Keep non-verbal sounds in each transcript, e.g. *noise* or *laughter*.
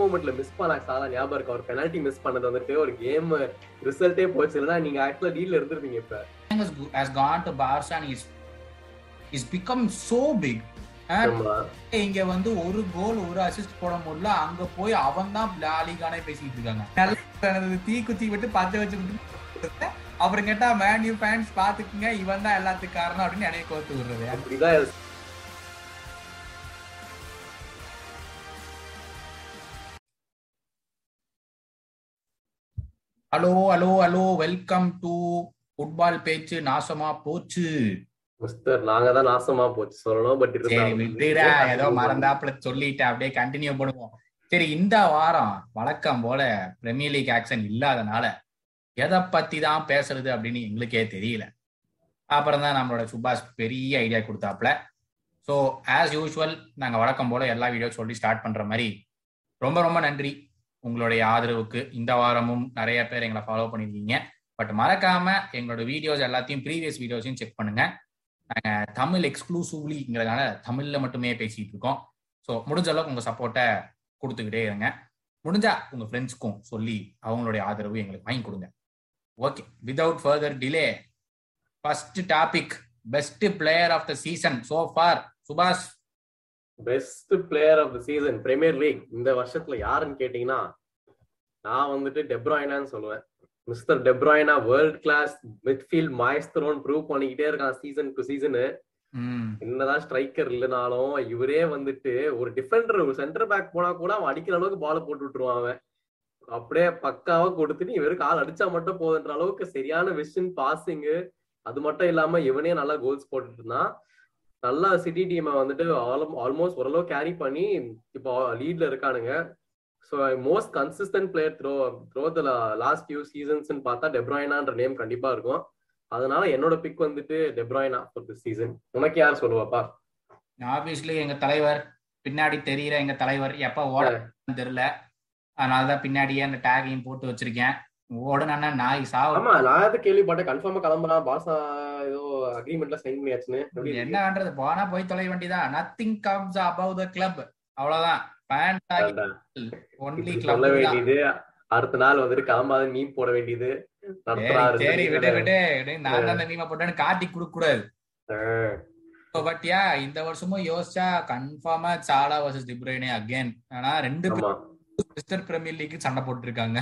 மூமெண்ட்ல miss பண்ண சாலா ஞாபகம் இருக்கு? அவர் பெனால்டி மிஸ் பண்ணது வந்துட்டு ஒரு கேம் ரிசல்ட்டே போச்சு. இல்லைன்னா நீங்க ஆக்சுவலா லீட்ல இருந்திருப்பீங்க இப்ப. Has, gone to Barca and he's he's become so big And ஆமா. இங்க வந்து ஒரு கோல் ஒரு அசிஸ்ட் போட முடியல. அங்க போய் அவன் தான் லாலிகானே பேசிட்டு இருக்காங்க. நல்ல தீ குத்தி விட்டு பச்சை வச்சு அப்புறம் கேட்டா மேன்யூ ஃபேன்ஸ் பாத்துக்குங்க. இவன் தான் எல்லாத்துக்கும் காரணம் அப்படின்னு நினைவு கோர்த்து விடுறது. Hello hello hello welcome to football பேச்சு நாசமா போச்சு. நாங்க தான் நாசமா போச்சு. சொல்லணும் பட் சரி விட்டுடா. ஏதோ மறந்தாப்புல சொல்லிட்டு அப்படியே கண்டினியூ பண்ணுவோம் சரி இந்த வாரம் வழக்கம் போல பிரீமியர் லீக் ஆக்ஷன் இல்லாதனால எதை பத்தி தான் பேசுறது அப்படின்னு எங்களுக்கே தெரியல. அப்புறம் தான் நம்மளோட சுபாஷ் பெரிய ஐடியா கொடுத்தாப்புல. ஸோ ஆஸ் யூஷுவல் நாங்க வழக்கம் போல எல்லா வீடியோ சொல்லி ஸ்டார்ட் பண்ற மாதிரி ரொம்ப ரொம்ப நன்றி. உங்களுடைய ஆதரவுக்கு இந்த வாரமும் நிறைய பேர் எங்களை ஃபாலோ பண்ணியிருக்கீங்க. பட் மறக்காம எங்களோட வீடியோஸ் எல்லாத்தையும் ப்ரீவியஸ் வீடியோஸையும் செக் பண்ணுங்க. நாங்க தமிழ் எக்ஸ்க்ளூசிவ்லிங்கிறதுனால தமிழ்ல மட்டுமே பேசிட்டு இருக்கோம். ஸோ முடிஞ்ச அளவுக்கு உங்க சப்போர்ட்டை கொடுத்துக்கிட்டே இருங்க. முடிஞ்சா உங்க ஃப்ரெண்ட்ஸ்க்கும் சொல்லி அவங்களுடைய ஆதரவு எங்களுக்கு வாங்கி கொடுங்க. Okay without further delay first topic best player of the season so far Subash best player of the season Premier League இந்த வருஷத்துல யாருன்னு கேட்டீங்கன்னா நான் வந்துட்டு டெப்ராயினான்னு சொல்லுவேன். மிஸ்டர் டெப்ராயினா வேர்ல்ட் கிளாஸ் மிட்ஃபீல்ட் மாய்ஸ்தரோன்னு ப்ரூவ் பண்ணிக்கிட்டே இருக்கான் சீசன் டு சீசனு என்னதான் ஸ்ட்ரைக்கர் இல்லைனாலும் இவரே வந்துட்டு ஒரு டிஃபெண்டர் ஒரு சென்டர் பேக் போனா கூட அவன் அடிக்கிற அளவுக்கு பால போட்டு விட்டுருவான் அவன். அப்படியே பக்காவா கொடுத்துட்டு இவருக்கு கால் அடிச்சா மட்டும் போதுன்ற அளவுக்கு சரியான விஷன் பாசிங் அது மட்டும் இல்லாம இவனே நல்லா கோல்ஸ் போட்டுட்டு இருந்தான். நல்லா சிட்டி டீமை வந்துட்டு ஆல்மோஸ்ட் ஓரளவு கேரி பண்ணி இப்போ லீட்ல இருக்கானுங்க. So most consistent player through through the last few seasons பார்த்தா டெப்ராயினான்ற நேம் கண்டிப்பா இருக்கும். அதனால என்னோட பிக் வந்துட்டு டெப்ராயினா ஃபார் திஸ் சீசன் உனக்கு யார் சொல்லுவாப்பா? ஆப்வியஸ்லி எங்க தலைவர் பின்னாடி தெரியுற எங்க தலைவர் எப்ப ஓட தெரியல. அதனாலதான் பின்னாடியே அந்த டேகையும் போட்டு வச்சிருக்கேன். ஓடனா நாய் சாவு. ஆமா நான் கேள்விப்பட்டேன் கன்ஃபார்மா கிளம்புறான் பாசா ஏதோ அக்ரிமெண்ட்ல சைன் பண்ணியாச்சுன்னு? என்ன பண்றது? போனா போய் தொலை வேண்டியதான் nothing comes above the club அவ்வளவுதான். ஒன்லி கிளப் வேண்டியது. அடுத்த நாள் வந்துட்டு கிளம்பாத மீன் போட வேண்டியது. சரி விடு விடு. நான் தான் அந்த மீமை போட்டேன்னு காட்டி கொடுக்க கூடாது பட் யா இந்த வருஷமும் யோசிச்சா கன்ஃபார்மா சாலா வர்சஸ் டிப்ரோனே அகைன் ஆனா ரெண்டு மிஸ்டர் பிரீமியர் லீக் சண்டை போட்டுருக்காங்க.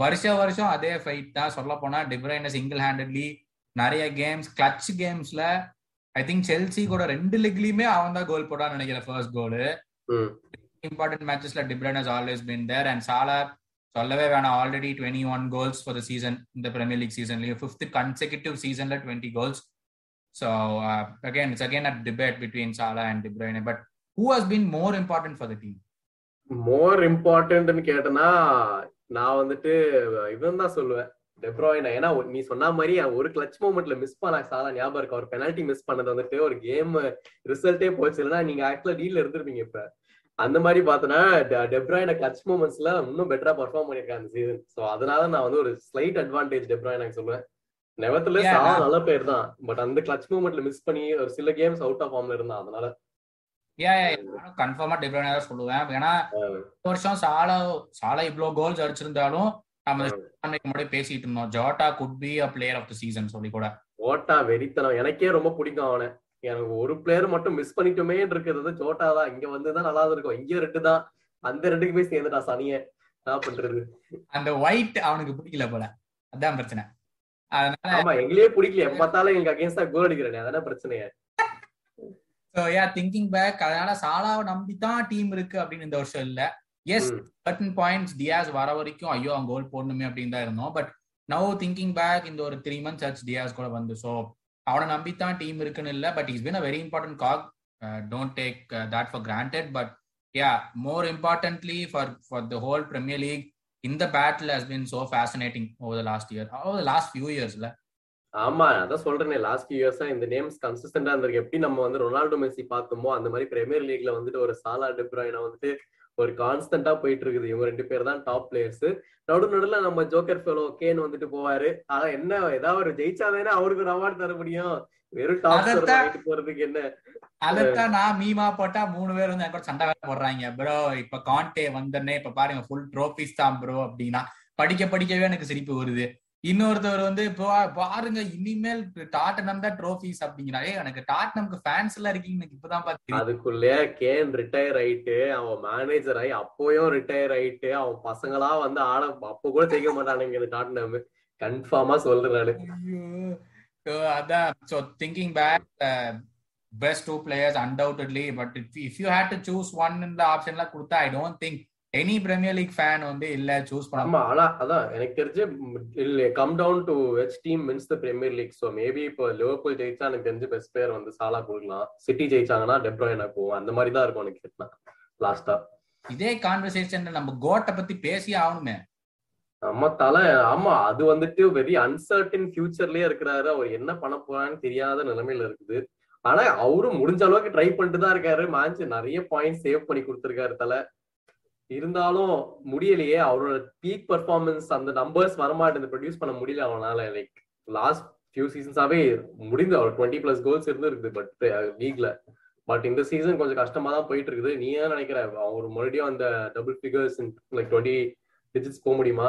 வருஷம் வருஷம் அதே ஃபைட் தான். சொல்ல போனா டிப்ரோயின சிங்கிள் ஹேண்டட்லி நிறைய கேம்ஸ் கிளட்ச் கேம்ஸ்ல ஐ திங்க் செல்சி கூட ரெண்டு லெக்லயுமே அவன் தான் கோல் போடான்னு நினைக்கிறேன் first goal. Important மேட்சஸ்ல De Bruyne has always been there and Salah சொல்லவே வேணாம் already twenty one goals for the season இந்த பிரீமியர் லீக் சீசன்லயும் ஃபிஃப்த் கன்செகட்டிவ் சீசன்ல twenty goals so again it's again a debate between Salah and De Bruyne but who has been more important for the team more இம்பார்ட்டன்ட்னு கேட்டனா நான் வந்துட்டு இவன் தான் சொல்லுவேன் டெப்ராயினா ஏன்னா நீ சொன்ன மாதிரி ஒரு கிளச் மூமெண்ட்ல மிஸ் பண்ண சாலா ஞாபகம் இருக்கு? அவர் பெனால்டி மிஸ் பண்ணது வந்துட்டு ஒரு கேம் ரிசல்ட்டே போச்சு. இல்லைன்னா நீங்க ஆக்சுவலா லீட்ல இருந்திருப்பீங்க இப்ப. அந்த மாதிரி பார்த்தோன்னா டெப்ராயின கிளச் மூமெண்ட்ஸ்ல இன்னும் பெட்டரா பர்ஃபார்ம் பண்ணிருக்காங்க அந்த சீசன் சோ அதனால நான் வந்து ஒரு ஸ்லைட் அட்வான்டேஜ் டெப்ராயினாக்கு சொல்லுவேன். நெவத்துல சாலா நல்ல பேர் தான். பட் அந்த கிளச் மூமெண்ட்ல மிஸ் பண்ணி ஒரு சில கேம்ஸ் அவுட் ஆஃப் ஃபார்ம்ல இருந்தான். அதனால நானும் கன்ஃபார்மா டிப்ரோனே தான் சொல்லுவேன். ஏன்னா வருஷம் சாலா சாலா இவ்வளவு கோல்ஸ் அடிச்சிருந்தாலும் நம்ம முன்னாடி பேசிட்டு இருந்தோம். Jota could be a player of the season சொல்லி கூட. ஓட்டா வெறித்தனம். எனக்கே ரொம்ப பிடிக்கும் அவனை. எனக்கு ஒரு பிளேயர் மட்டும் மிஸ் பண்ணிட்டோமே இருக்கிறது ஜோட்டா தான். இங்க வந்துதான் நல்லா இருக்கும். இங்க ரெண்டு தான். அந்த ரெண்டுக்கு போய் சேர்ந்துட்டா சனிய. என்ன பண்றது? அந்த ஒயிட் அவனுக்கு பிடிக்கல போல. அதான் பிரச்சனை. அதனால ஆமா எங்களையே பிடிக்கல. பார்த்தாலும் எங்க அகேன்ஸ்டா கோல் அடிக்கிறேன். அதான பிரச்சனையே. யா திங்கிங் பேக் அதனால சாலாவை நம்பி தான் டீம் இருக்கு அப்படின்னு இந்த வருஷம் இல்ல. எஸ். சர்டன் பாயிண்ட்ஸ் டியாஸ் வர வரைக்கும் ஐயோ அவன் கோல் போடணுமே அப்படின்னு தான் இருந்தோம். பட் நவ் திங்கிங் பேக் இந்த ஒரு த்ரீ மந்த்ஸ் ஆச்சு டியாஸ் கூட வந்து. ஸோ அவனை நம்பி தான் டீம் இருக்குன்னு இல்ல but is been a very important cog don't take that for granted but yeah more importantly for for the whole Premier League இந்த battle has been so fascinating over the last year over last few இயர்ஸ்ல ஆமா அதான் சொல்றேனே last இயர்ஸா இந்த names கன்சிஸ்டன்டா இருந்திருக்கு. எப்படி நம்ம வந்து ரொனால்டோ மெஸ்ஸி பார்த்தோமோ அந்த மாதிரி பிரீமியர் லீக்ல வந்துட்டு ஒரு சாலா டெப்ராயினா வந்துட்டு ஒரு கான்ஸ்டன்டா போயிட்டு இருக்குது. இவங்க ரெண்டு பேர் தான் டாப் பிளேயர்ஸ் நடு நடுல நம்ம ஜோக்கர் ஃபெலோ கேன் வந்துட்டு போவாரு. ஆனா என்ன ஏதாவது ஒரு ஜெயிச்சாதானே அவருக்கு ஒரு அவார்டு தர முடியும்? வெறும் டாப் போறதுக்கு என்ன? அதத்தான் நான் மீமா போட்டா மூணு பேர் வந்து கூட சண்டை போடுறாங்க. ப்ரோ இப்ப கான்டே வந்தனே இப்ப பாருங்க ஃபுல் ட்ரோபிஸ் தான் ப்ரோ அப்படின்னா படிக்க படிக்கவே எனக்கு சிரிப்பு வருது. இன்னொருத்தவர் வந்து இப்போ பாருங்க இனிமேல் டாட்டனம் தான் ட்ரோஃபிஸ் அப்படிங்கிறாரே. எனக்கு டாட்டனம்க்கு ஃபேன்ஸ் எல்லாம் இருக்கீங்க எனக்கு இப்பதான் பாத்து அதுக்குள்ளே கேன் ரிட்டையர் ஆயிட்டு அவன் மேனேஜர் ஆகி அப்போயும் ரிட்டையர் ஆயிட்டு அவன் பசங்களா வந்து ஆட அப்போ கூட ஜெயிக்க மாட்டானுங்க இந்த டாட்னம் கன்ஃபார்மா So, அதான். So thinking back best two players undoubtedly but if you had to choose one இந்த ஆப்ஷன்லாம் கொடுத்தா I don't think any Premier League fan வந்து இல்ல சூஸ் பண்ண ஆமா ஆனா அதான் எனக்கு தெரிஞ்சு இல்ல come down to which team wins the Premier League so maybe இப்போ லிவர்பூல் ஜெயிச்சா எனக்கு தெரிஞ்சு பெஸ்ட் பிளேயர் வந்து சாலா கொடுக்கலாம். சிட்டி ஜெயிச்சாங்கன்னா டெப்ரோயினா போவோம். அந்த மாதிரி தான் இருக்கும் எனக்கு கேட்டா லாஸ்டா இதே கான்வர்சேஷன் நம்ம கோட்டை பத்தி பேசி ஆகணுமே. நம்ம தலை ஆமா அது வந்துட்டு வெரி அன்சர்டன் ஃபியூச்சர்லயே இருக்கிறாரு. அவர் என்ன பண்ண போறான்னு தெரியாத நிலைமையில இருக்குது. ஆனா அவரும் முடிஞ்ச அளவுக்கு ட்ரை பண்ணிட்டு தான் இருக்காரு. மேட்ச் நிறைய பாயிண்ட் சேவ் பண்ணி கொடுத்திருக்காரு தலை. இருந்தாலும் முடியலையே அவரோட பீக் பர்ஃபார்மன்ஸ் அந்த நம்பர்ஸ் வரமாட்டேங்குது. ப்ரொடியூஸ் பண்ண முடியல அவனால. லைக் லாஸ்ட் ஃபியூ சீசன்ஸாவே முடிந்து அவர் டுவெண்ட்டி பிளஸ் கோல்ஸ் இருந்து இருக்குது பட் லீக்ல பட் இந்த சீசன் கொஞ்சம் கஷ்டமா தான் போயிட்டு இருக்குது நீ ஏன் நினைக்கிற? அவர் மறுபடியும் அந்த double figures like twenty digits போக முடியுமா?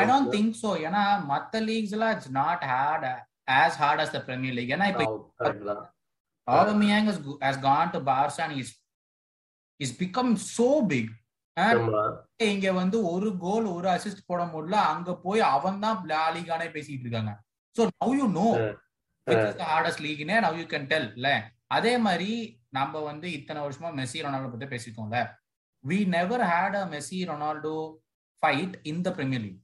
ஐ டோன்ட் திங்க் சோ ஏன்னா மத்த லீக்ஸ் எல்லாம் it's not hard as hard as the Premier League. ஏன்னா இப்போ gone to Become so big ஆமா. இங்க வந்து ஒரு கோல் ஒரு அசிஸ்ட் போட முடியல. அங்க போய் அவன் தான் லாலிகானே பேசிட்டு இருக்காங்க. So now you know hardest லீக்னே now you can tell இல்ல? அதே மாதிரி நம்ம வந்து இத்தனை வருஷமா மெஸ்ஸி ரொனால்டோ பத்தி பேசிக்கோம்ல we never had a Messi Ronaldo fight in the Premier League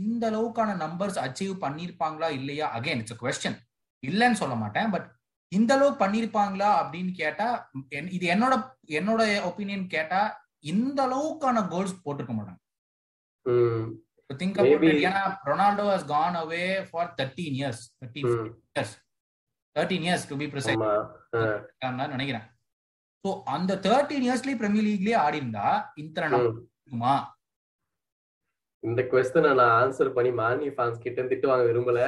இந்த அளவுக்கான நம்பர்ஸ் அச்சீவ் பண்ணிருப்பாங்களா இல்லையா? அகைன் இட்ஸ் கொஸ்டின் இல்லைன்னு சொல்ல மாட்டேன் பட் இந்த அளவுக்கு பண்ணிருப்பாங்களா அப்படின்னு கேட்டா இது என்னோட என்னோட ஒப்பீனியன் கேட்டா இந்த அளவுக்கான கோல்ஸ் போட்டிருக்க மாட்டாங்க. திங்க் ஏன்னா Ronaldo has gone away for thirteen years thirteen years thirteen years to be precise நினைக்கிறேன். ஸோ அந்த தேர்ட்டீன் இயர்ஸ்லயே பிரீமியர் லீக்லயே ஆடி இருந்தா இத்தனை இருக்குமா? இந்த கொஸ்டினை நான் ஆன்சர் பண்ணி மானி ஃபேன்ஸ் கிட்ட திட்டு வாங்க விரும்பல.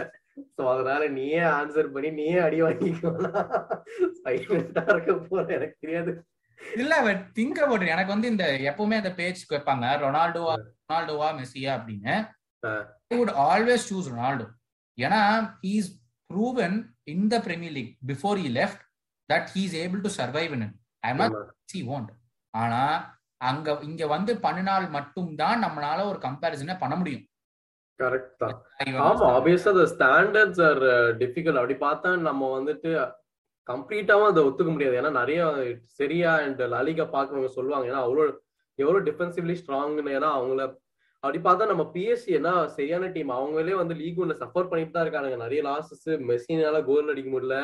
சோ அதனால நீயே ஆன்சர் பண்ணி நீயே அடி சைலண்டா இருக்க போற எனக்கு தெரியாது. இல்ல பட் திங்க் அபவுட் எனக்கு வந்து இந்த எப்பவுமே அந்த பேஜ் வைப்பாங்க ரொனால்டோவா ரொனால்டோவா மெஸ்ஸியா? அப்படின்னு. I would always choose Ronaldo ஏன்னா he's proven in the Premier League before he left that he's able to survive in I not. C வாண்ட் ஆனா அங்க இங்க வந்து பண்ணினால் மட்டும்தான் நம்மளால ஒரு கம்பேரிசனே பண்ண முடியும். கரெக்ட் தான். ஆமா ஆப்வியஸா the ஸ்டாண்டர்ட்ஸ் ஆர் டிஃபிகல்ட் அப்படி பார்த்தா நம்ம வந்துட்டு கம்ப்ளீட்டாவும் அதை ஒத்துக்க முடியாது. ஏன்னா நிறைய சரியா அண்ட் லாலிகா பாக்குறவங்க சொல்லுவாங்க ஏன்னா அவ்வளோ எவ்வளவு டிஃபென்சிவ்லி ஸ்ட்ராங்னு ஏன்னா அவங்கள அப்படி பார்த்தா நம்ம பிஎஸ்சி என்ன சரியான டீம் அவங்களே வந்து லீக் ஒன்று சஃபர் பண்ணிட்டு தான் இருக்கானுங்க. நிறைய லாசஸ் மெஸ்ஸினால கோல் அடிக்க முடியல.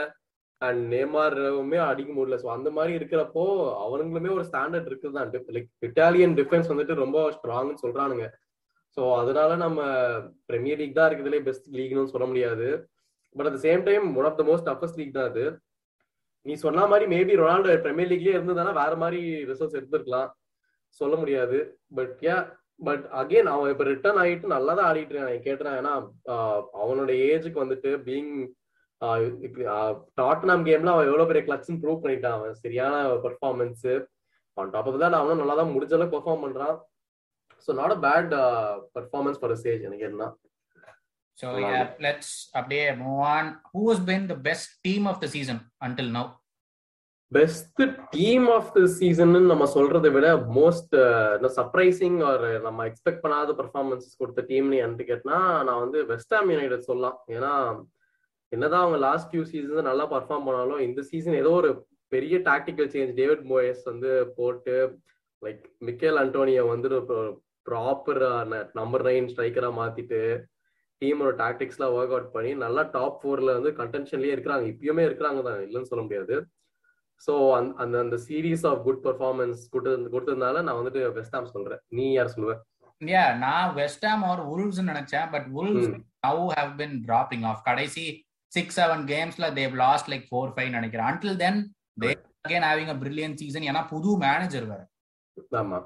அண்ட் நேமாருமே அடிக்க முடியல. ஸோ அந்த மாதிரி இருக்கிறப்போ அவனுங்களுமே ஒரு ஸ்டாண்டர்ட் இருக்குதான். லைக் இட்டாலியன் டிஃபென்ஸ் வந்துட்டு ரொம்ப ஸ்ட்ராங்னு சொல்றானுங்க. ஸோ அதனால நம்ம பிரீமியர் லீக் தான் இருக்கிறதுலே பெஸ்ட் லீக்னு சொல்ல முடியாது. But at same time one of the most toughest league தான் அது. நீ சொன்ன மாதிரி மேபி ரொனால்டோ பிரீமியர் லீக்லயே இருந்ததுனா வேற மாதிரி ரிசல்ட்ஸ் எடுத்திருக்கலாம். சொல்ல முடியாது. பட் யா பட் அகைன் அவன் இப்ப ரிட்டர்ன் ஆயிட்டு நல்லா தான் ஆடிட்டு இருக்கான். கேட்டுறான் ஏன்னா அவனோட ஏஜுக்கு வந்துட்டு பீங் டாட்னாம் கேம்ல அவன் எவ்வளவு பெரிய கிளட்ஸ்னு ப்ரூவ் பண்ணிட்டான். அவன் சரியான பெர்ஃபார்மன்ஸ் அவன் டாப் ஆஃப் தான் அவனும் நல்லா தான் முடிஞ்ச அளவுக்கு பெர்ஃபார்ம் பண்றான். So not a bad performance for stage எனக்கு என்ன So yeah, let's அப்படியே move on. Who has been the best team of the season until now? Best team of the season நம்ம சொல்றதை விட மோஸ்ட் சர்ப்ரைசிங் ஒரு நம்ம expect பண்ணாத performance கொடுத்த டீம்னு எனக்கு கேட்டனா நான் வந்து வெஸ்டாம் யுனைடெட் சொல்லலாம் ஏன்னா என்னதான் அவங்க லாஸ்ட் ஃபியூ சீசன் நல்லா பர்ஃபார்ம் பண்ணாலும் இந்த சீசன் ஏதோ ஒரு பெரிய டாக்டிக்கல் சேஞ்ச் டேவிட் மோயஸ் வந்து போட்டு லைக் மிக்கேல் அண்டோனியோ வந்து ப்ராப்பர் நம்பர் நைன் ஸ்ட்ரைக்கரா மாத்திட்டு டீமோட டாக்டிக்ஸ்லாம் ஒர்க் அவுட் பண்ணி நல்லா டாப் ஃபோர்ல வந்து கண்டென்ஷன்லயே இருக்கிறாங்க. இப்பயுமே இருக்கிறாங்க தான் இல்லைன்னு சொல்ல முடியாது. ஸோ அந்த அந்த சீரீஸ் ஆஃப் குட் பர்ஃபார்மன்ஸ் கொடுத்து கொடுத்ததுனால நான் வந்துட்டு வெஸ்டாம் சொல்றேன். நீ யார் சொல்லுவ? Yeah, நான் வெஸ்டாம் ஆர் உல்வ்ஸ் நினைச்சேன். But Wolves now have been dropping off கடைசி six seven கேம்ஸ்ல they lost like four five நினைக்கிறேன். Until then they again having a brilliant season ஏன்னா புது மேனேஜர் வேற. ஆமா.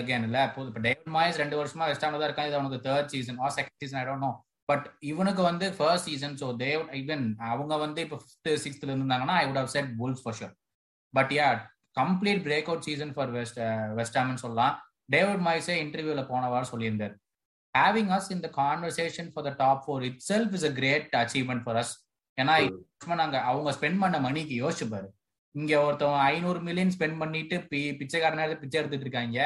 அகைன் இல்ல புது. இப்போ டேவிட் மாய்ஸ் ரெண்டு வருஷமா வெஸ்டாம்ல தான் இருக்கான். இது அவனுக்கு third season or second season I don't know but இவனுக்கு வந்து first season so they even அவங்க வந்து இப்போ ஃபிஃப்த் சிக்ஸ்த்ல இருந்தாங்கன்னா I would have said bulls for sure but yeah complete breakout season for West வெஸ்டாம்னு சொல்லலாம். டேவிட் மாய்ஸே இன்டர்வியூல போன வாரம் சொல்லியிருந்தார். ஹேவிங் அஸ் இந்த conversation for the top four itself is a great achievement for us ஏன்னா நாங்க அவங்க ஸ்பெண்ட் பண்ண மணிக்கு யோசிச்சு பாரு. இங்க ஒருத்தவன் ஐநூறு மில்லியன் ஸ்பெண்ட் பண்ணிட்டு பி பிச்சைக்காரன பிச்சை எடுத்துட்டு இருக்காங்க.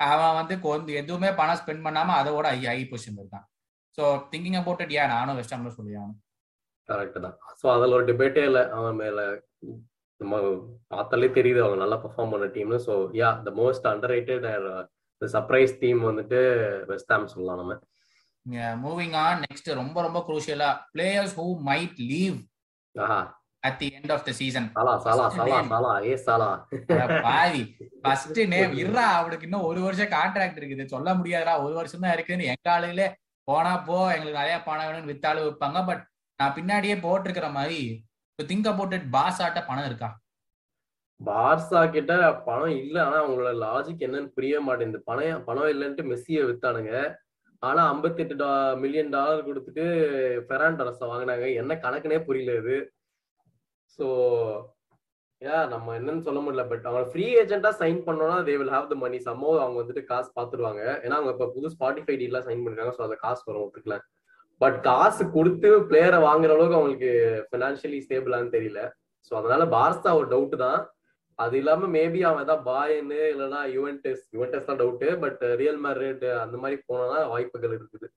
அவன் வந்து கொஞ்சம் எதுவுமே பணம் ஸ்பெண்ட் பண்ணாம அதோட ஐ ஹை பொசிஷன் இருக்கான். So thinking about it yeah நானும் வெஸ்ட் ஹாம்ல சொல்லி ஆகணும் கரெக்ட் தான். ஸோ அதில் ஒரு டிபேட்டே இல்லை. அவன் மேல நம்ம பார்த்தாலே தெரியுது அவங்க நல்லா பெர்ஃபார்ம் பண்ண டீம்னு so yeah the most underrated surprise team வந்துட்டு வெஸ்ட் ஹாம் சொல்லலாம் நம்ம. மூவிங் ஆன் நெக்ஸ்ட் ரொம்ப ரொம்ப குரூஷியலா players who might leave Aha. At the end of the season Salah Salah Salah Salah A Salah. பாவி. ஃபர்ஸ்ட் நேம் இருறா அவனுக்கு இன்னும் ஒரு வருஷம் கான்ட்ராக்ட் இருக்குது. சொல்ல முடியாதுடா ஒரு வருஷம் தான் இருக்குன்னு எங்க ஆளுகளே போனா போ எங்களுக்கு நிறைய பணம் வேணும்னு வித்தாலும் வைப்பாங்க பட் நான் பின்னாடியே போட்டிருக்கிற மாதிரி திங்க் அபவுட் இட் பாஸ் ஆட்ட பணம் இருக்கா? பார்சா கிட்ட பணம் இல்ல. ஆனா அவங்களோட லாஜிக் என்னன்னு புரிய மாட்டேங்குது. பணம் பணம் இல்லைன்ட்டு மெஸ்ஸிய வித்தானுங்க. ஆனா ஐம்பத்தி எட்டு மில்லியன் டாலர் கொடுத்துட்டு ஃபெரான் டரஸ வாங்கினாங்க. என்ன கணக்குனே புரியல இது. ஸோ யா நம்ம என்னன்னு சொல்ல முடியல பட் அவங்க ஃப்ரீ ஏஜென்ட்டா சைன் பண்ணோம்னா தே வில் ஹாவ் த மணி சம்மோ அவங்க வந்துட்டு காசு பாத்துருவாங்க. ஏன்னா அவங்க இப்போ புது ஸ்பாட்டிஃபை டீலாம் சைன் பண்ணிருக்காங்க ஸோ அதை காசு வரும் ஒத்துக்கலாம் பட் காசு கொடுத்து பிளேயரை வாங்குற அளவுக்கு அவங்களுக்கு ஃபினான்ஷியலி ஸ்டேபிளான்னு தெரியல. ஸோ அதனால பார்சா ஒரு டவுட் தான். அது இல்லாம மேபி அவன் ஏதாவது பாயன்னு இல்லைன்னா யுவன்டெஸ் யுவன்டெஸ் தான் டவுட் பட் ரியல் மேரிட் அந்த மாதிரி போனா வாய்ப்புகள் இருக்குது.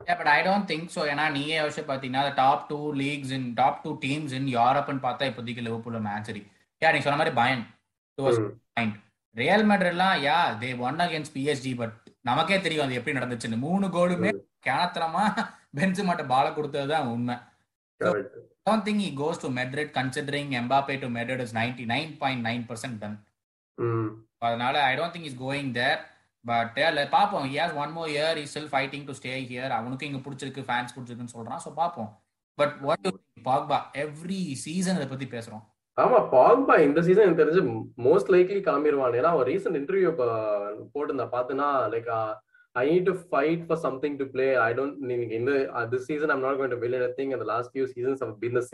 But I don't think so ஏன்னா நீயே யோசிச்சு பார்த்தீங்கன்னா top two leagues in top two teams in யூரோப்னு பார்த்தா இப்போதைக்கு லிவர்பூல் மேட்சரி யா நீங்க சொன்ன மாதிரி பயன் point Real மேட்ரிட்லாம் yeah they won against PSG but நமக்கே தெரியும் அது எப்படி நடந்துச்சுன்னு. மூணு கோலுமே கிணத்தனமா பெஞ்சு மட்டும் பால கொடுத்ததுதான் உண்மை. Don't think he goes to Madrid considering Mbappe to Madrid is 99.9% done. அதனால I don't think is going there but பாப்போம் he has one more year is still fighting to stay here அவனுக்கு இங்க பிடிச்சிருக்கு ஃபேன்ஸ் பிடிச்சிருக்குன்னு சொல்றான். So பாப்போம் but what Pogba every season இதை பத்தி பேசுறோம். ஆமா பாக்பா இந்த சீசன் எனக்கு தெரிஞ்சு மோஸ்ட் லைக்லி காமிடுவான் ஏன்னா ஒரு ரீசெண்ட் இன்டர்வியூ போட்டிருந்தா பாத்துனா like I need to fight for something to play I don't நீங்க இந்த this season I'm not going to to anything அந்த last few seasons seasons have been the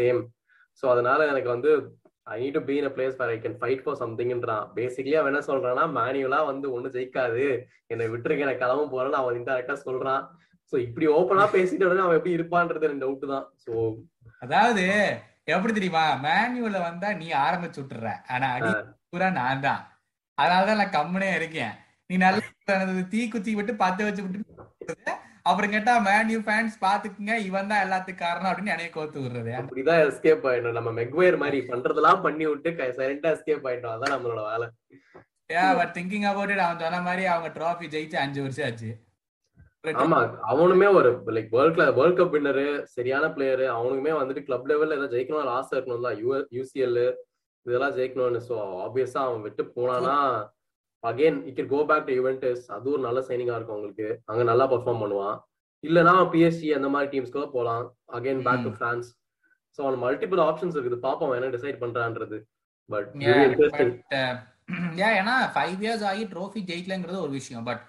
அதனால எனக்கு வந்து I need to be in a place where I can fight for சம்திங்ன்றான் basically அவன் என்ன சொல்றான்னா மேனுவலா வந்து ஒன்னும் ஜெயிக்காது. என்னை விட்டுருக்கு எனக்கு கிளம்ப போறேன்னு அவன் இன்டெரக்டா சொல்றான். சோ இப்படி ஓப்பனா பேசிட்டு அவன் எப்படி இருப்பான்றது எனக்கு டவுட் தான். சோ அதாவது எப்படி தெரியுமா? மேனுவல வந்தா நீ ஆரம்பிச்சு விட்டுற. ஆனா அடி பூரா நான் தான். அதனாலதான் நான் கம்முனே இருக்கேன். நீ நல்ல தீ குத்தி விட்டு பத்து வச்சு விட்டு அப்புறம் கேட்டா மேன்யூ ஃபேன்ஸ் பாத்துக்குங்க. இவன் தான் எல்லாத்துக்கும் காரணம் அப்படின்னு என்னைய கோத்து விடுறது அப்படிதான் எஸ்கேப் ஆயிடும் நம்ம மெக்வேர் மாதிரி பண்றதெல்லாம் பண்ணி விட்டு சைலண்டா எஸ்கேப் ஆயிட்டோம். அதான் நம்மளோட வேலை. ஏ பட் திங்கிங் அபவுட் இட் அவன் சொன்ன மாதிரி அவங்க ட்ராஃபி ஜெயிச்சு அஞ்சு வருஷம் ஆச்சு. ஆமா அவனுமே ஒரு like world class world cup winner சரியான பிளேயரு அவனுக்குமே வந்துட்டு கிளப் லெவல்ல ஏதாவது ஜெயிக்கணும் ஆசை இருக்கணும் தான் யூசிஎல் இதெல்லாம் ஜெயிக்கணும்னு. ஸோ ஆப்வியஸா அவன் விட்டு போனானா again it go back to Juventus அது ஒரு நல்ல சைனிங்கா இருக்கும் அவங்களுக்கு. அங்க நல்லா பெர்ஃபார்ம் பண்ணுவான். இல்லனா பிஎஸ்சி அந்த மாதிரி டீம்ஸ்க்கு போலாம். Again back to France so அவன் மல்டிபிள் ஆப்ஷன்ஸ் இருக்குது. பாப்போம் என்ன டிசைட் பண்றான்றது. பட் ஏன்னா ஃபைவ் இயர்ஸ் ஆகி ட்ரோஃபி ஜெயிக்கலங்கிறது ஒரு விஷயம். பட்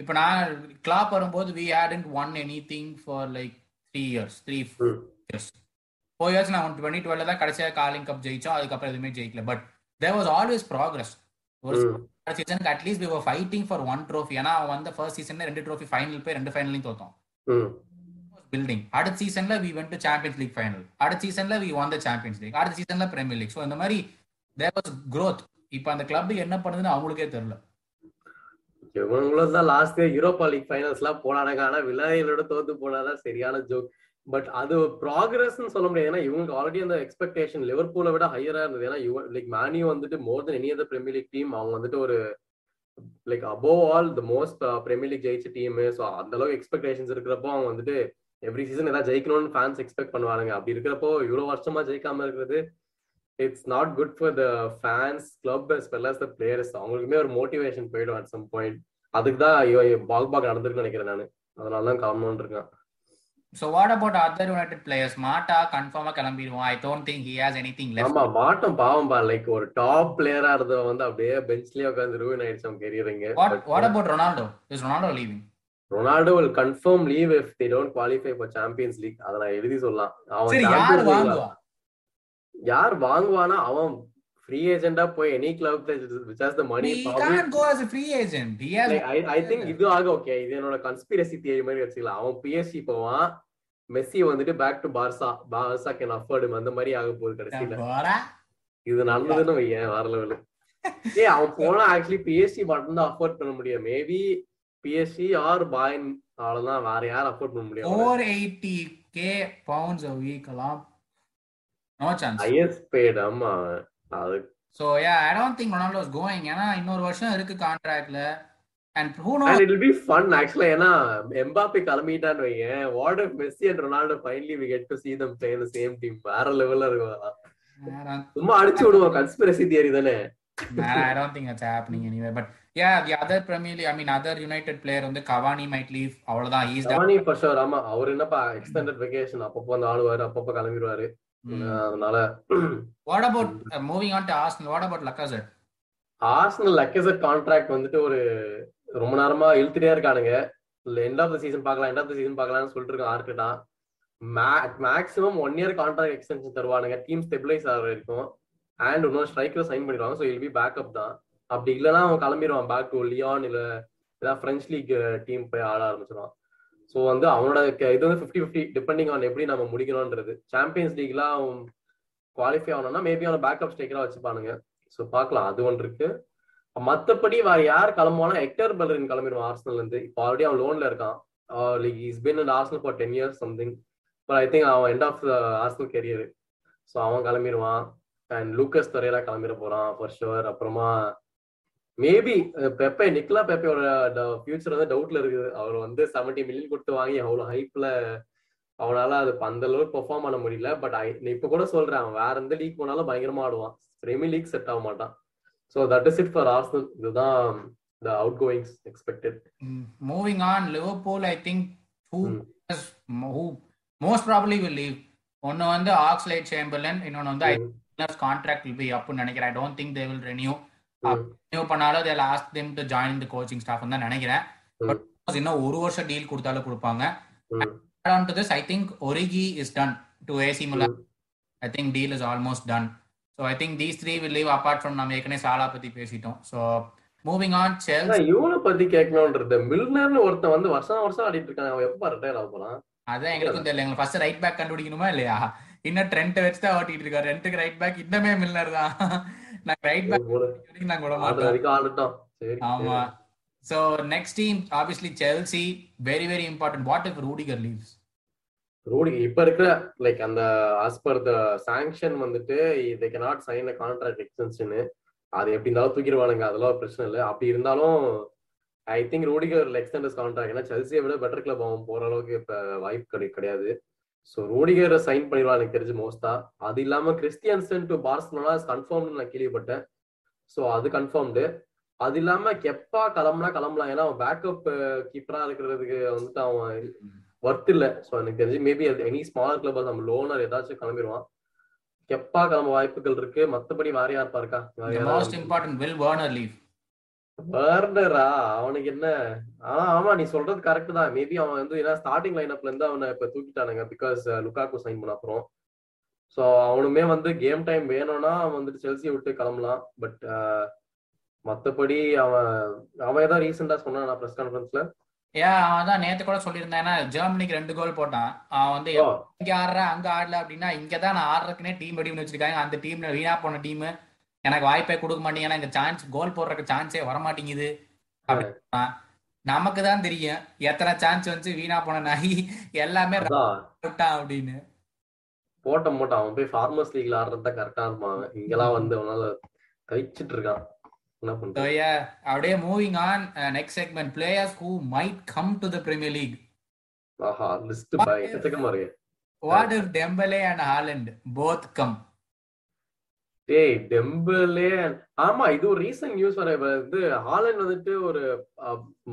இப்போ நான் கிளாப் வரும்போது we hadn't won anything for like three years three years four years நான் டுவெண்ட்டி டுவெல்ல தான் கடைசியாக காலிங் கப் ஜெயிச்சோம். அதுக்கப்புறம் எதுவுமே ஜெயிக்கல. But there was always progress ஒரு சீசனுக்கு at least we fighting for one trophy ஏன்னா அவன் வந்து ஃபர்ஸ்ட் சீசன்ல ரெண்டு ட்ரோஃபி ஃபைனல் போய் ரெண்டு ஃபைனலையும் தோத்தோம். பில்டிங் அடுத்த சீசன்ல we went to Champions League final அடுத்த சீசன்ல we won the Champions League அடுத்த சீசன்ல பிரீமியர் லீக் ஸோ இந்த மாதிரி தேர் வாஸ் க்ரோத் இப்போ அந்த கிளப் என்ன பண்ணுதுன்னு அவங்களுக்கே தெரியல. இவங்களும் தான் லாஸ்ட் யூரோப்பா லீக் ஃபைனல்ஸ் எல்லாம் போனாங்க ஆனா விளையாடோட தோத்து போனாதான் சரியான ஜோக் பட் அது ப்ராக்ரஸ்ன்னு சொல்ல முடியாது. ஏன்னா இவங்களுக்கு ஆல்ரெடி அந்த எக்ஸ்பெக்டேஷன் லிவர்பூலை விட ஹையரா இருந்தது. ஏன்னா லைக் மேனியூ வந்துட்டு more than any other Premier League team அவங்க வந்துட்டு ஒரு like above all the most Premier League ஜெயிச்ச டீம் ஸோ அந்த அளவுக்கு எக்ஸ்பெக்டேஷன்ஸ் இருக்கிறப்போ அவங்க வந்துட்டு எவ்ரி சீசன் ஏதாவது ஜெயிக்கணும்னு ஃபேன்ஸ் எக்ஸ்பெக்ட் பண்ணுவாங்க அப்படி இருக்கிறப்போ இவ்வளவு வருஷமா ஜெயிக்காம இருக்கிறது it's not good for the fans club as well as the players அவங்களுக்குமே ஒரு மோட்டிவேஷன் போயிடும் அட் சம் பாயிண்ட் அதுக்கு தான் பாக் பாக் நடந்திருக்குன்னு நினைக்கிறேன் நான். அதனால தான் காரணம்னு இருக்கேன். So what about other United players? Mata கன்ஃபார்மா கிளம்பிடுவான். I don't think he has anything left. ஆமா மாட்டம் பாவம் பா லைக் ஒரு டாப் பிளேயரா இருந்தவன் வந்து அப்படியே பெஞ்ச்லயே உட்காந்து ரூயின் ஆயிடுச்சு அவன் கெரியரிங்க What what about Ronaldo? Is Ronaldo leaving? Ronaldo will confirm leave if they don't qualify for Champions League அதை நான் எழுதி சொல்லலாம் அவன் யார் Champions League- வாங்குவா? யார் வாங்குவானா அவன் ஃப்ரீ ஏஜென்டா போய் any club which has the money He can't go as a free agent. He has I think இது ஆக ஓகே இது என்னோட கன்ஸ்பிரசி தியரி மாதிரி வச்சுக்கலாம் அவன் பிஎஸ்சி போவான் மெஸ்ஸி வந்துட்டு back to Barca Barca can afford அந்த மாதிரி ஆக போகுது கடைசியில. இது நடந்ததுன்னு வையேன் வேற லெவலு ஏ அவன் போனா ஆக்சுவலி பிஎஸ்சி மட்டும் தான் அஃபோர்ட் பண்ண முடியும். மேபி பிஎஸ்சி ஆர் பாயின் அவ்வளவுதான் வேற யார் அஃபோர்ட் பண்ண முடியும் 480k pounds a week எல்லாம் no chance. ஹையஸ்ட் பேட் ஆமா. அது So yeah, I don't think Ronaldo is going. ஏன்னா இன்னொரு வருஷம் இருக்கு கான்ட்ராக்ட்ல and who knows and it be fun ஆக்சுவலா ஏன்னா எம்பாப்பே கிளம்பிட்டான்னு வையேன் what if Messi and Ronaldo finally we get to see them play in the same team வேற லெவல்ல இருக்கும் சும்மா அடிச்சு விடுவோம் கன்ஸ்பிரசி தியரி தானே I don't think it's happening anyway. But yeah, the other Premier League, I mean other United player வந்து Cavani might leave. அவ்வளவுதான். He's done. தவானி for sure ஆமா அவர் என்னப்பா எக்ஸ்டெண்டட் வெகேஷன் அப்பப்போ வந்து ஆடுவாரு அப்பப்போ கிளம்பிடுவாரு Mm. அதனால about uh, moving on to Arsenal? What about Lacazette? Arsenal Lacazette contract வந்துட்டு ஒரு ரொம்ப நேரமா இழுத்துட்டே இருக்கானுங்க. எண்ட் ஆஃப் த சீசன் பார்க்கலாம் எண்ட் ஆஃப் த சீசன் பார்க்கலாம்னு சொல்லிட்டு இருக்கான் ஆர்கிட்டா maximum one year contract extension தருவானுங்க. Team stabilise ஆகிற இருக்கும் அண்ட் இன்னொரு ஸ்ட்ரைக்கர் சைன் பண்ணிடுவாங்க. ஸோ இல் பி பேக்கப் தான். அப்படி இல்லைன்னா அவன் கிளம்பிடுவான். பேக் டு லியான் இல்ல ஏதாவது ஃப்ரெஞ்ச் லீக் டீம் போய் ஆட ஆரம்பிச்சிருவான். ஸோ வந்து அவனோட இது வந்து ஃபிஃப்டி ஃபிஃப்டி டிபெண்டிங் ஆன் எப்படி நம்ம முடிக்கணும்ன்றது. சாம்பியன்ஸ் லீக்லாம் அவன் குவாலிஃபை ஆகணும்னா மேபி அவனை பேக்கப் ஸ்ட்ரைக்கராக வச்சுப்பானுங்க. ஸோ பார்க்கலாம். அது ஒன்று இருக்கு. மத்தபடி வேற யார் கிளம்புவானா ஹெக்டர் பெல்லரின் கிளம்பிடுவான் ஆர்சனல் இருந்து. இப்போ ஆல்ரெடி அவன் லோன்ல இருக்கான். Like is been and Arsenal for ten years something but I think அவன் end of Arsenal career so அவன் கிளம்பிடுவான். அண்ட் லூக்கஸ் துறையெல்லாம் கிளம்பிட போறான் ஃபார் ஷுவர் அப்புறமா மேபி பெப்பே நிக்லா பெப்பையோட ஃபியூச்சர் வந்து டவுட்ல இருக்குது. அவர் வந்து செவன்டி மில்லியன் கொடுத்து வாங்கி அவ்வளோ ஹைப்ல அவனால அது அந்த அளவுக்கு பெர்ஃபார்ம் பண்ண முடியல. பட் இப்ப கூட சொல்றேன் அவன் வேற எந்த லீக் போனாலும் பயங்கரமா ஆடுவான். பிரேமி லீக் செட் ஆக மாட்டான். So that is it for Arsenal இதுதான் the out goings expected. Moving on, Liverpool, I think who, Mm. is- who most probably will leave. ஒன்னு வந்து ஆக்ஸ்லைட் சேம்பர்லன் இன்னொன்னு வந்து ஐ கான்ட்ராக்ட் வில் பி அப்னு நினைக்கிறேன். I don't think they will renew renew பண்ணாலும் they lost them to join the coaching staff தான் நினைக்கிறேன். But இன்னும் ஒரு வருஷம் டீல் கொடுத்தாலும் கொடுப்பாங்க. On to this I think Origi is done to AC Milan I think deal is almost done so I think these three will leave apart from நம்ம ஏற்கனவே சாலா பத்தி பேசிட்டோம். ஸோ மூவிங் ஆன் செல் இவனை பத்தி கேட்கணும்ன்றது மில்னர்னு ஒருத்தன் வந்து வருஷம் வருஷம் ஆடிட்டு இருக்கான். அவன் எப்ப ரிட்டையர் ஆக போறான்? அதான் எங்களுக்கும் தெரியல. எங்களுக்கு ஃபர்ஸ்ட் ரைட் பேக் கண்டுபிடிக்கணுமா இல்லையா? இன்னும் ட்ரெண்ட் வச்சு தான் ஓட்டிட்டு இருக்காரு. ரெண்டுக்கு ரைட் பேக் இன்னமே மில்லர் தான். நாங்க ரைட் பேக் வரைக்கும் ஆடட்டும். சரி ஆமா. So next team obviously Chelsea very very important what if Rudiger leaves ரோடி இப்ப இருக்கிற லைக் அந்த ஆஸ் பர் த சாங்ஷன் வந்துட்டு they not sign a contract extension அது எப்படி இருந்தாலும் தூக்கிடுவானுங்க அதெல்லாம் ஒரு பிரச்சனை இல்லை. அப்படி இருந்தாலும் I think Rudiger extends contract ஏன்னா செல்சியை விட பெட்டர் கிளப் அவன் போற அளவுக்கு இப்ப வாய்ப்பு கிடை கிடையாது. ஸோ ரூடிகரை சைன் பண்ணிடுவான் எனக்கு தெரிஞ்சு மோஸ்டா அது இல்லாம கிறிஸ்டியன்சன் டு பார்சலோனா கன்ஃபார்ம்னு நான் கேள்விப்பட்டேன். ஸோ அது கன்ஃபார்ம்டு அது இல்லாம கெப்பா கிளம்புனா கிளம்பலாம். ஏன்னா அவன் பேக்கப் கீப்பரா uh, இருக்கிறதுக்கு வந்துட்டு அவன் ஒர்த் இல்ல. ஸோ எனக்கு தெரிஞ்சு மேபி எனி ஸ்மால் கிளப் நம்ம லோனர் ஏதாச்சும் கிளம்பிடுவான். கெப்பா கிளம்ப வாய்ப்புகள் இருக்கு. மத்தபடி வேற யார் இருக்கா? Most important will Werner leave வர்னரா அவனுக்கு என்ன? ஆனா ஆமா நீ சொல்றது கரெக்ட் தான். மேபி அவன் வந்து ஏன்னா ஸ்டார்டிங் லைனப்ல இருந்து அவனை இப்ப தூக்கிட்டானுங்க பிகாஸ் லுக்காக்கு சைன் பண்ண அப்புறம். ஸோ அவனுமே வந்து கேம் டைம் வேணும்னா அவன் வந்துட்டு செல்சியை விட்டு கிளம்பலாம். பட் மத்தபடி அவன் அவன் ஏதாவது ரீசெண்டா சொன்னான் ப்ரெஸ் கான்ஃபரன்ஸ்ல ஏன் அவன் தான் நேத்து கூட சொல்லியிருந்தேன் ஏன்னா ஜெர்மனிக்கு ரெண்டு கோல் போட்டான். அவன் வந்து இங்க ஆடுற அங்க ஆடல அப்படின்னா இங்க தான் நான் ஆடுறதுக்குனே டீம் ரெடி பண்ணி வச்சிருக்காங்க. அந்த டீம்ல வீணா போன டீம் எனக்கு வாய்ப்பே கொடுக்க மாட்டீங்கன்னா இந்த சான்ஸ் கோல் போடுறதுக்கு சான்ஸே வரமாட்டேங்குது. அப்படின்னா நமக்கு தான் தெரியும் எத்தனை சான்ஸ் வந்து வீணா போன நாய். எல்லாமே விட்டான் அப்படின்னு. போட்ட மூட்டை அவன் போய் ஃபார்மர்ஸ் லீக்ல ஆடுறது தான் கரெக்டா இருப்பான். இங்கெல்லாம் வந்து அவனால கழிச்சிட்டு இருக்கான். So yeah, Avde moving on. Uh, next segment: players who might come to the Premier League. Aha, list what by if, What if Dembele and Haaland both come? டேய் டெம்பிளே ஆமா இது ஒரு ரீசன்ட் நியூஸ் வர வந்து ஹாலண்ட் வந்துட்டு ஒரு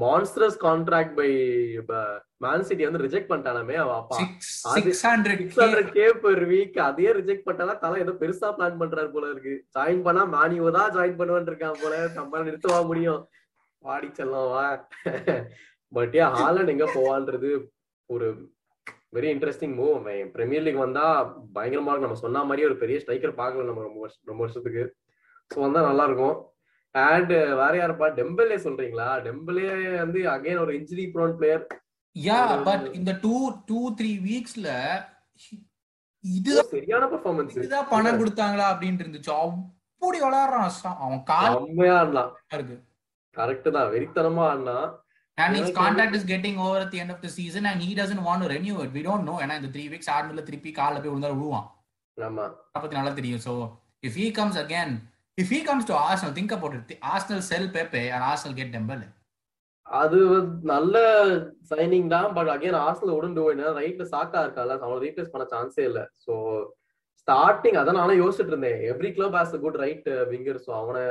monsters contract by Man City வந்து reject பண்ணிட்டானாமே அவ அப்பா. Six hundred K per week அதையே ரிஜெக்ட் பண்ணிட்டானா தலை ஏதோ பெருசா பிளான் பண்றாரு போல இருக்கு. ஜாயின் பண்ணா மானியோ தான் ஜாயின் பண்ணுவேன் இருக்கான் போல. நம்ம நிறுத்தவா முடியும். வாடி செல்லம் வா. *laughs* பட் ஏன் ஹாலண்ட் எங்க போவான்றது? ஒரு very interesting move Premier League வந்தா பயங்கரமா இருக்கும். நம்ம சொன்ன மாதிரி ஒரு பெரிய ஸ்ட்ரைக்கர் பார்க்கல நம்ம ரொம்ப ரொம்ப வருஷத்துக்கு. ஸோ வந்தா நல்லா இருக்கும் அண்ட் வேற யாருப்பா? டெம்பலே சொல்றீங்களா? டெம்பலே வந்து அகைன் ஒரு injury prone player yeah but இந்த டூ டூ த்ரீ வீக்ஸ்ல இது சரியான பெர்ஃபார்மன்ஸ் இதுதான் பணம் கொடுத்தாங்களா அப்படின்னு இருந்துச்சு. அப்படி விளையாடுறான் அவன் கால் செம்மையா ஆடலாம் இருக்கு. கரெக்ட் தான். வெறித்தனமா ஆடினா and his contract is getting over at the end of the season and he doesn't want to renew it we don't know ஏன்னா இந்த த்ரீ வீக்ஸ் ஆடுனதுல திருப்பி கால்ல போய் விழுந்தா விழுவான் பத்தி நல்லா தெரியும் so if he comes again if he comes to Arsenal think about it Arsenal sell Pepe and Arsenal get Dembele அது நல்ல சைனிங் தான் பட் அகைன் ஆர்சனல் உடன் டூ ரைட்ல சாக்கா இருக்கால அவனை ரீப்ளேஸ் பண்ண சான்ஸே இல்ல சோ ஸ்டார்டிங் அதான் நானும் யோசிச்சுட்டு இருந்தேன் every club has good right winger so அவனை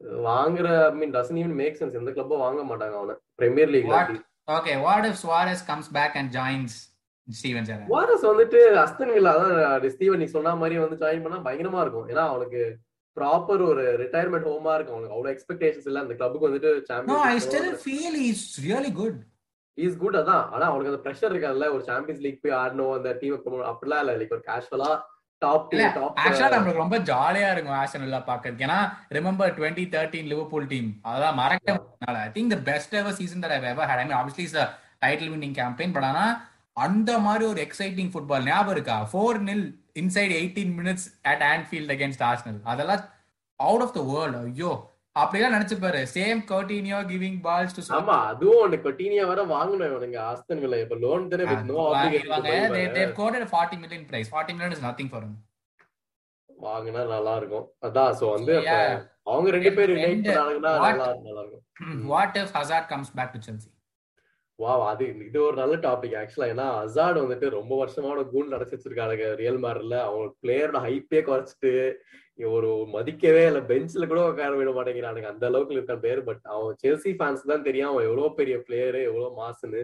வாங்குற I mean doesn't even make sense எந்த கிளப்பும் வாங்க மாட்டாங்க அவனை. பிரீமியர் லீக்ல What? okay what if Suarez comes back and joins Steven Gerrard? வாரஸ் வந்துட்டு அஸ்தன் வில்லா அதான் ஸ்டீவன் நீ சொன்ன மாதிரி வந்து ஜாயின் பண்ணா பயங்கரமா இருக்கும். ஏன்னா அவனுக்கு ப்ராப்பர் ஒரு ரிட்டையர்மெண்ட் ஹோமா இருக்கும். அவனுக்கு அவ்வளவு எக்ஸ்பெக்டேஷன்ஸ் இல்ல. அந்த கிளப்புக்கு வந்துட்டு no I still champion feel he's really good. Is good அதான். ஆனா அவனுக்கு அந்த ப்ரெஷர் இருக்காதுல்ல. ஒரு சாம்பியன்ஸ் லீக் போய் ஆடணும். அந்த டீம் அப்படிலாம் இல்ல. லைக் ஒரு கேஷுவலா ஆக்சுவலா நம்மளுக்கு ரொம்ப ஜாலியா இருக்கும் ஆசனல்ல பாக்குறதுக்கு ஏன்னா remember twenty thirteen Liverpool team அதெல்லாம் மறக்க I think the best ever season that I ever had I mean obviously is title winning campaign but ஆனா அந்த மாதிரி ஒரு எக்ஸைட்டிங் ஃபுட்பால் ஞாபகம் இருக்கா? Four nil inside eighteen minutes at Anfield against Arsenal அதெல்லாம் out of the world ஐயோ அப்படிலாம் நினைச்சு பாரு. Same Coutinho giving balls to ஆமா அதுவும் ஒண்ணு. கொட்டீனியா வர வாங்கணும் இவனுங்க ஆஸ்டன் வில்ல இப்ப லோன் தானே with no they've quoted a 40 million price. 40 million is nothing for him. வாங்கினா நல்லா இருக்கும். அதான் சோ வந்து. அவங்க ரெண்டு பேரும் யுனைட் பண்ணாங்கன்னா நல்லா நல்லா இருக்கும். *clears throat* what if Hazard comes back to Chelsea? வா அது இது ஒரு நல்ல டாபிக் ஆக்சுவலா ஏன்னா அசாட் வந்துட்டு ரொம்ப வருஷமான கூண்டு அடைச்சு வச்சிருக்காங்க ரியல் மாரில அவங்க பிளேயரோட ஹைப்பே குறைச்சிட்டு ஒரு மதிக்கவே இல்ல. பெஞ்ச்ல கூட உட்கார விட மாட்டேங்கிறானுங்க. அந்த அளவுக்கு இருக்க பேர். பட் அவன் செல்சி ஃபேன்ஸ் தான் தெரியும் அவன் எவ்வளவு பெரிய பிளேயரு எவ்வளவு மாசுன்னு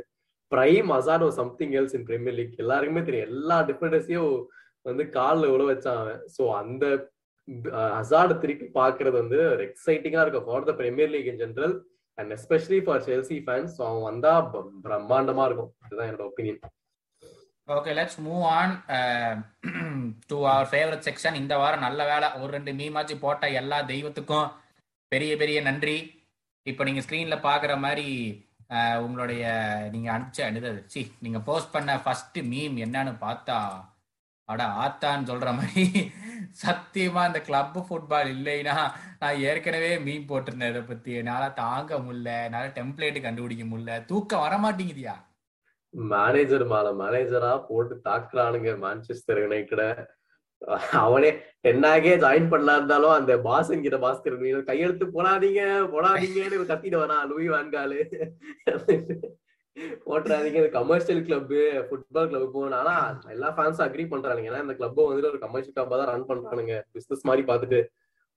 பிரைம் அசாட் ஒரு something else in Premier League எல்லாருக்குமே தெரியும். எல்லா டிஃபரென்ஸையும் வந்து காலில் விழ வச்சான் அவன். சோ அந்த அசாட் திருப்பி பாக்குறது வந்து ஒரு எக்ஸைட்டிங்கா இருக்கும். For the Premier League in general and especially for Chelsea fans அவன் வந்தா பிரம்மாண்டமா இருக்கும். அதுதான் என்னோட opinion okay let's move on to our favourite section இந்த வாரம் நல்ல வேலை ஒரு ரெண்டு மீமாச்சு போட்ட எல்லா தெய்வத்துக்கும் பெரிய பெரிய நன்றி. இப்போ நீங்க ஸ்க்ரீன்ல பாக்குற மாதிரி uh, உங்களுடைய நீங்க அனுப்பிச்ச அனுதது சி நீங்க போஸ்ட் பண்ண ஃபர்ஸ்ட் மீம் என்னன்னு பார்த்தா அட ஆத்தான்னு சொல்ற மாதிரி சத்தியமா அந்த கிளப் ஃபுட்பால் இல்லைன்னா நான் ஏற்கனவே மீன் போட்டிருந்தேன் இதை பத்தி என்னால தாங்க முடியல என்னால டெம்ப்ளேட் கண்டுபிடிக்க முடியல. தூக்கம் வர மாட்டேங்குதியா மேனேஜர் மேல மேனேஜரா போட்டு தாக்குறானுங்க மான்செஸ்டர் யுனைடெட அவனே டென்னாகே ஜாயின் பண்ணலாம் இருந்தாலும் அந்த பாசன் கிட்ட பாஸ்கர் கையெழுத்து போடாதீங்க போடாதீங்கன்னு கத்திட்டு வரான் லூயி வான்காலு போட்டுறாதீங்க. இது கமர்ஷியல் கிளப் ஃபுட்பால் கிளப் போகணும். ஆனா எல்லா ஃபேன்ஸும் அக்ரி பண்றானுங்க. ஏன்னா இந்த கிளப் வந்துட்டு ஒரு கமர்ஷியல் கிளப்பா தான் ரன் பண்றானுங்க. பிசினஸ் மாதிரி பார்த்துட்டு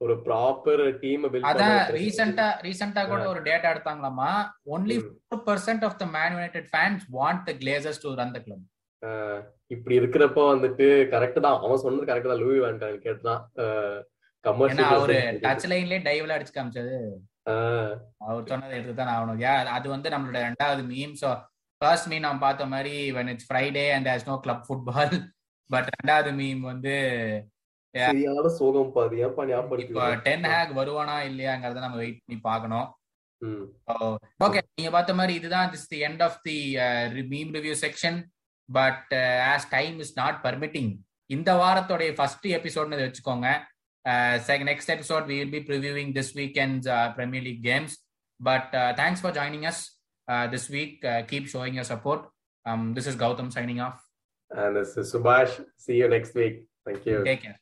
ஒரு ப்ராப்பர் டீம் அதான் ரீசெண்டா ரீசெண்டா கூட ஒரு data எடுத்தாங்களாமா? Only four percent of the Man United fans want the Glazers to run the club இப்படி இருக்கிறப்ப வந்துட்டு கரெக்ட் தான். அவன் சொன்னது கரெக்ட் தான். லூயி வான்கால் கேட்டுதான். ஏன்னா அவரு கமர்ஷியல் டச் லைன்லயே டைவ்ல அடிச்சு காமிச்சது அவர் சொன்னதை எடுத்து தான் ஆகணும். யா அது வந்து நம்மளோட ரெண்டாவது மீம் ஸோ ஃபர்ஸ்ட் மீம் நம்ம பார்த்த மாதிரி when it's Friday and has no club football but ரெண்டாவது மீம் வந்து டென் ஹேக் வருவானா இல்லையாங்கிறத நம்ம வெயிட் பண்ணி பார்க்கணும். ஓகே நீங்க பார்த்த மாதிரி இதுதான் this the end of the meme review section but as time is not permitting இந்த வாரத்தோடைய ஃபர்ஸ்ட் எபிசோட்னு வச்சுக்கோங்க. Next episode will be previewing this weekend's Premier League games But uh, thanks for joining us uh, this week. Uh, keep showing your support. Um, this is Gautam signing off. And this is Subhash. See you next week. Thank you. Take care.